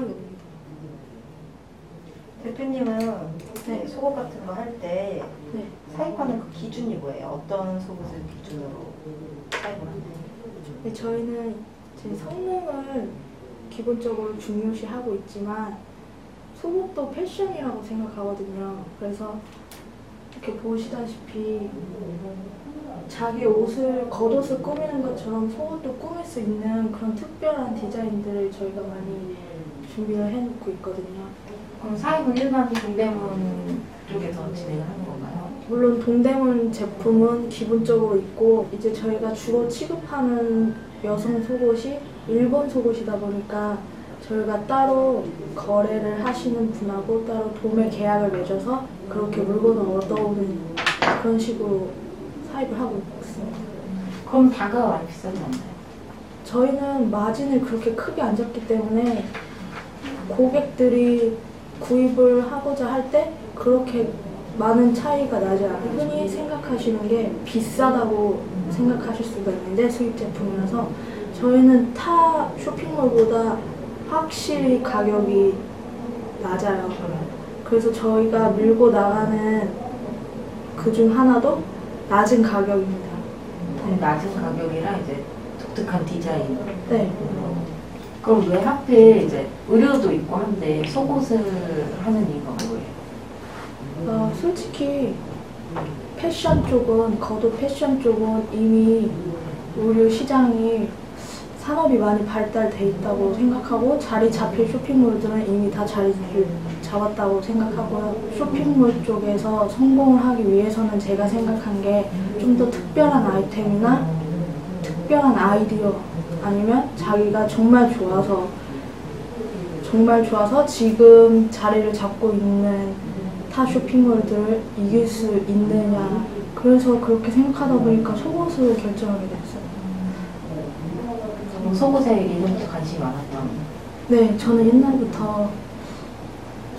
없는 거. 대표님은 네. 속옷 같은 거 할 때 네. 사입하는 그 기준이 뭐예요? 어떤 속옷을 기준으로 사입을 하나요? 근데 저희는 제 성능을 기본적으로 중요시하고 있지만 속옷도 패션이라고 생각하거든요. 그래서 이렇게 보시다시피 자기 옷을 겉옷을 꾸미는 것처럼 속옷도 꾸밀 수 있는 그런 특별한 디자인들을 저희가 많이 준비를 해놓고 있거든요. 그럼 사입은 일반 동대문 쪽에서 진행을 하는 건가요? 물론 동대문 제품은 기본적으로 있고 이제 저희가 주로 취급하는 여성 속옷이 일본 속옷이다 보니까 저희가 따로 거래를 하시는 분하고 따로 도매 계약을 맺어서 그렇게 물건을 얻어오는 그런 식으로 사입을 하고 있습니다. 그럼 단가가 많이 비싸지 않나요? 저희는 마진을 그렇게 크게 안 잡기 때문에 고객들이 구입을 하고자 할 때 그렇게 많은 차이가 나지 않아요. 흔히 생각하시는 게 비싸다고 생각하실 수가 있는데 수입 제품이라서 저희는 타 쇼핑몰보다 확실히 가격이 낮아요. 그래서 저희가 밀고 나가는 그 중 하나도 낮은 가격입니다. 그럼 낮은 가격이랑 이제 독특한 디자인. 네. 그럼 왜 하필 이제 의류도 있고 한데 속옷을 하는 이유가 뭐예요? 어, 솔직히 패션 쪽은 겉옷 패션 쪽은 이미 의류 시장이 산업이 많이 발달돼 있다고 생각하고 자리 잡힐 쇼핑몰들은 이미 다 자리를 잡았다고 생각하고요. 쇼핑몰 쪽에서 성공을 하기 위해서는 제가 생각한 게 좀 더 특별한 아이템이나 특별한 아이디어 아니면 자기가 정말 좋아서 정말 좋아서 지금 자리를 잡고 있는 타 쇼핑몰들을 이길 수 있느냐 그래서 그렇게 생각하다 보니까 속옷을 결정하게 됐어요. 속옷에 예전부터 관심이 많았던 네, 저는 옛날부터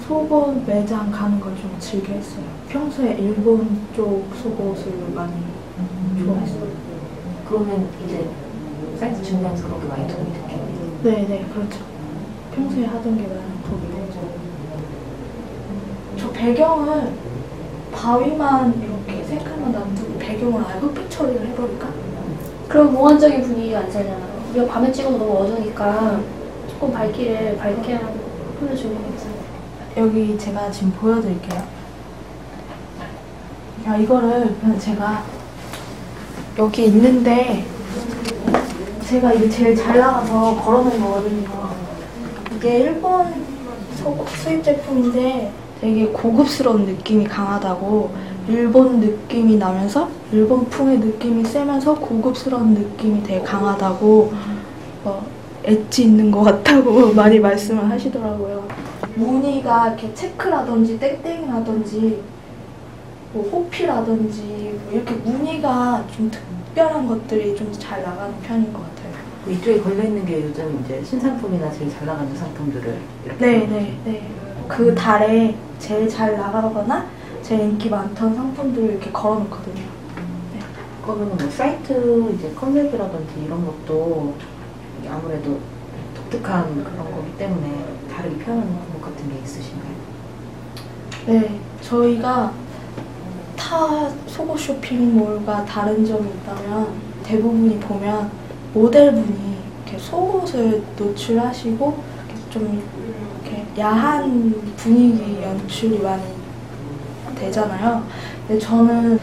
속옷 매장 가는 걸 좀 즐겨 했어요. 평소에 일본 쪽 속옷을 많이 좋아했어요. 그러면 이제 사이트 준비하면서 그렇게 많이 도움이 됐겠네요. 네, 네, 그렇죠. 평소에 하던 게 많이 도움이 되죠. 저 배경을 바위만 이렇게 색깔만 놔두고 배경을 아예 흑백 처리를 해버릴까? 그럼 몽환적인 분위기가 안 살잖아요. 우리가 밤에 찍어도 너무 어두우니까 조금 밝기를 밝게 꾸며주는 게 있어요. 여기 제가 지금 보여드릴게요. 야, 이거를 그냥 제가 여기 있는데 제가 이게 제일 잘 나가서 걸어놓은 거거든요. 이게 일본 소- 수입 제품인데 되게 고급스러운 느낌이 강하다고 일본 느낌이 나면서 일본풍의 느낌이 세면서 고급스러운 느낌이 되게 강하다고 뭐 엣지 있는 것 같다고 많이 말씀을 하시더라고요. 무늬가 이렇게 체크라든지 땡땡이라든지 뭐 호피라든지 뭐 이렇게 무늬가 좀 특별한 것들이 좀 잘 나가는 편인 것 같아요. 이쪽에 걸려 있는 게 요즘 이제 신상품이나 제일 잘 나가는 상품들을 이렇게 네, 네, 네. 그 달에 제일 잘 나가거나 제일 인기 많던 상품들을 이렇게 걸어놓거든요. 그러면 뭐 사이트 이제 컨셉이라든지 이런 것도 아무래도 독특한 그런 거기 때문에 다르게 표현하는 방법 같은 게 있으신가요? 네, 저희가 타 속옷 쇼핑몰과 다른 점이 있다면 대부분이 보면 모델분이 이렇게 속옷을 노출하시고 이렇게 좀 이렇게 야한 분위기 연출이 많이 되잖아요. 근데 저는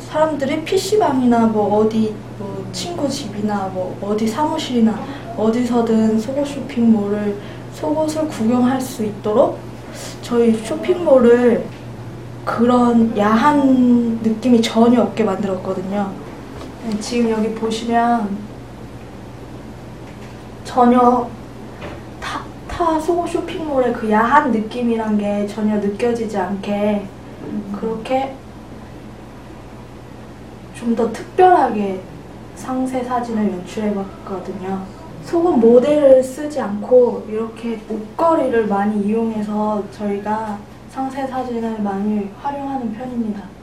사람들이 PC방이나 뭐 어디 뭐 친구 집이나 뭐 어디 사무실이나 어디서든 속옷 쇼핑몰을 속옷을 구경할 수 있도록 저희 쇼핑몰을 그런 야한 느낌이 전혀 없게 만들었거든요. 지금 여기 보시면 전혀 타, 타 속옷 쇼핑몰의 그 야한 느낌이란 게 전혀 느껴지지 않게 그렇게 좀 더 특별하게 상세 사진을 연출해봤거든요. 속옷 모델을 쓰지 않고 이렇게 옷걸이를 많이 이용해서 저희가 상세 사진을 많이 활용하는 편입니다.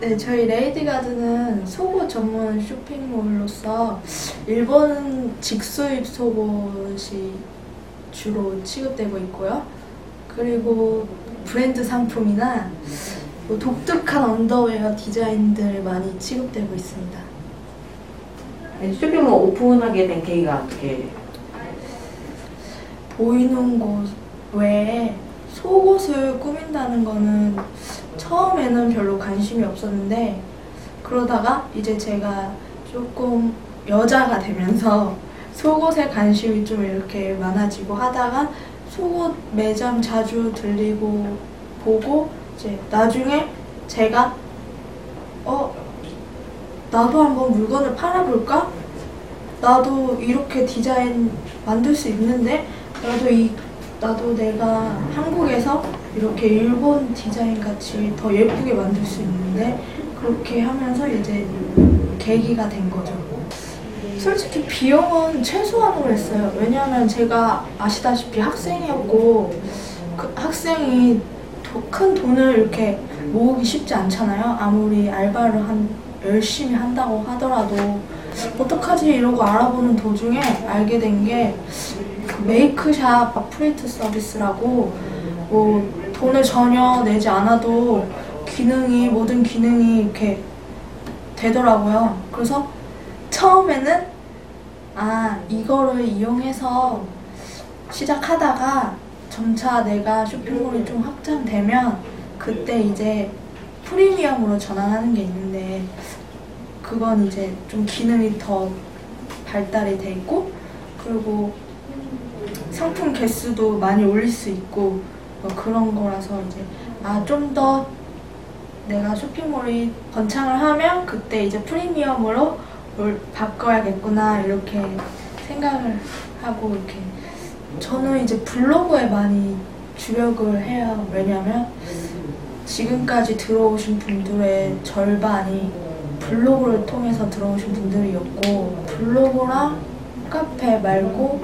네, 저희 레이디 가드는 속옷 전문 쇼핑몰로서 일본 직수입 속옷이 주로 취급되고 있고요. 그리고 브랜드 상품이나 뭐 독특한 언더웨어 디자인들 많이 취급되고 있습니다. 쇼핑몰 오픈하게 된 계기가 어떻게 보이는 곳 외에 속옷을 꾸민다는 거는 처음에는 별로 관심이 없었는데 그러다가 이제 제가 조금 여자가 되면서 속옷에 관심이 좀 이렇게 많아지고 하다가 속옷 매장 자주 들리고 보고 이제 나중에 제가 어 나도 한번 물건을 팔아볼까? 나도 이렇게 디자인 만들 수 있는데 나도 이 나도 내가 한국에서 이렇게 일본 디자인 같이 더 예쁘게 만들 수 있는데 그렇게 하면서 이제 계기가 된 거죠. 솔직히 비용은 최소한으로 했어요. 왜냐하면 제가 아시다시피 학생이었고 그 학생이 도- 큰 돈을 이렇게 모으기 쉽지 않잖아요. 아무리 알바를 한 열심히 한다고 하더라도 어떡하지 이러고 알아보는 도중에 알게 된게 그 메이크샵 아프레이트 서비스라고 뭐 돈을 전혀 내지 않아도 기능이 모든 기능이 이렇게 되더라고요. 그래서 처음에는 아 이거를 이용해서 시작하다가 점차 내가 쇼핑몰이 좀 확장되면 그때 이제 프리미엄으로 전환하는 게 있는데 그건 이제 좀 기능이 더 발달이 돼 있고 그리고 상품 개수도 많이 올릴 수 있고 뭐 그런 거라서 이제 아 좀 더 내가 쇼핑몰이 번창을 하면 그때 이제 프리미엄으로 올- 바꿔야겠구나 이렇게 생각을 하고 이렇게 저는 이제 블로그에 많이 주력을 해요. 왜냐면 지금까지 들어오신 분들의 절반이 블로그를 통해서 들어오신 분들이었고 블로그랑 카페 말고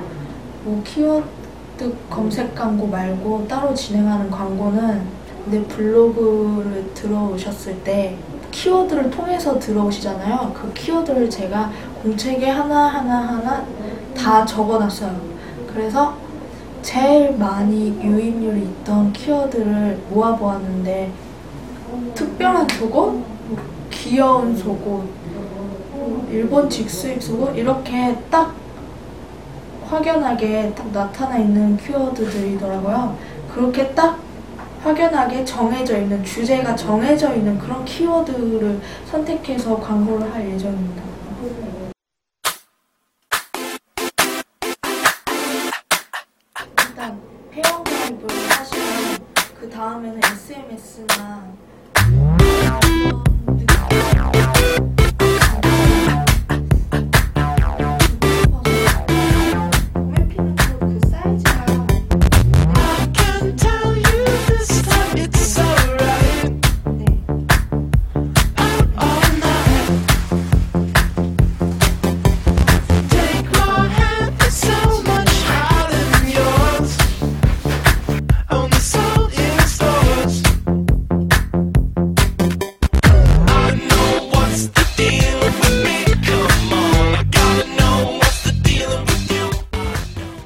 뭐 키워드 검색 광고 말고 따로 진행하는 광고는 내 블로그를 들어오셨을 때 키워드를 통해서 들어오시잖아요. 그 키워드를 제가 공책에 하나하나 하나 다 적어놨어요. 그래서 제일 많이 유입률이 있던 키워드를 모아보았는데 특별한 속옷, 뭐 귀여운 속옷, 뭐 일본 직수입 속옷 이렇게 딱 확연하게 딱 나타나 있는 키워드들이더라고요. 그렇게 딱 확연하게 정해져 있는 주제가 정해져 있는 그런 키워드를 선택해서 광고를 할 예정입니다. 일단 회원 가입을 하시면 그 다음에는 SMS나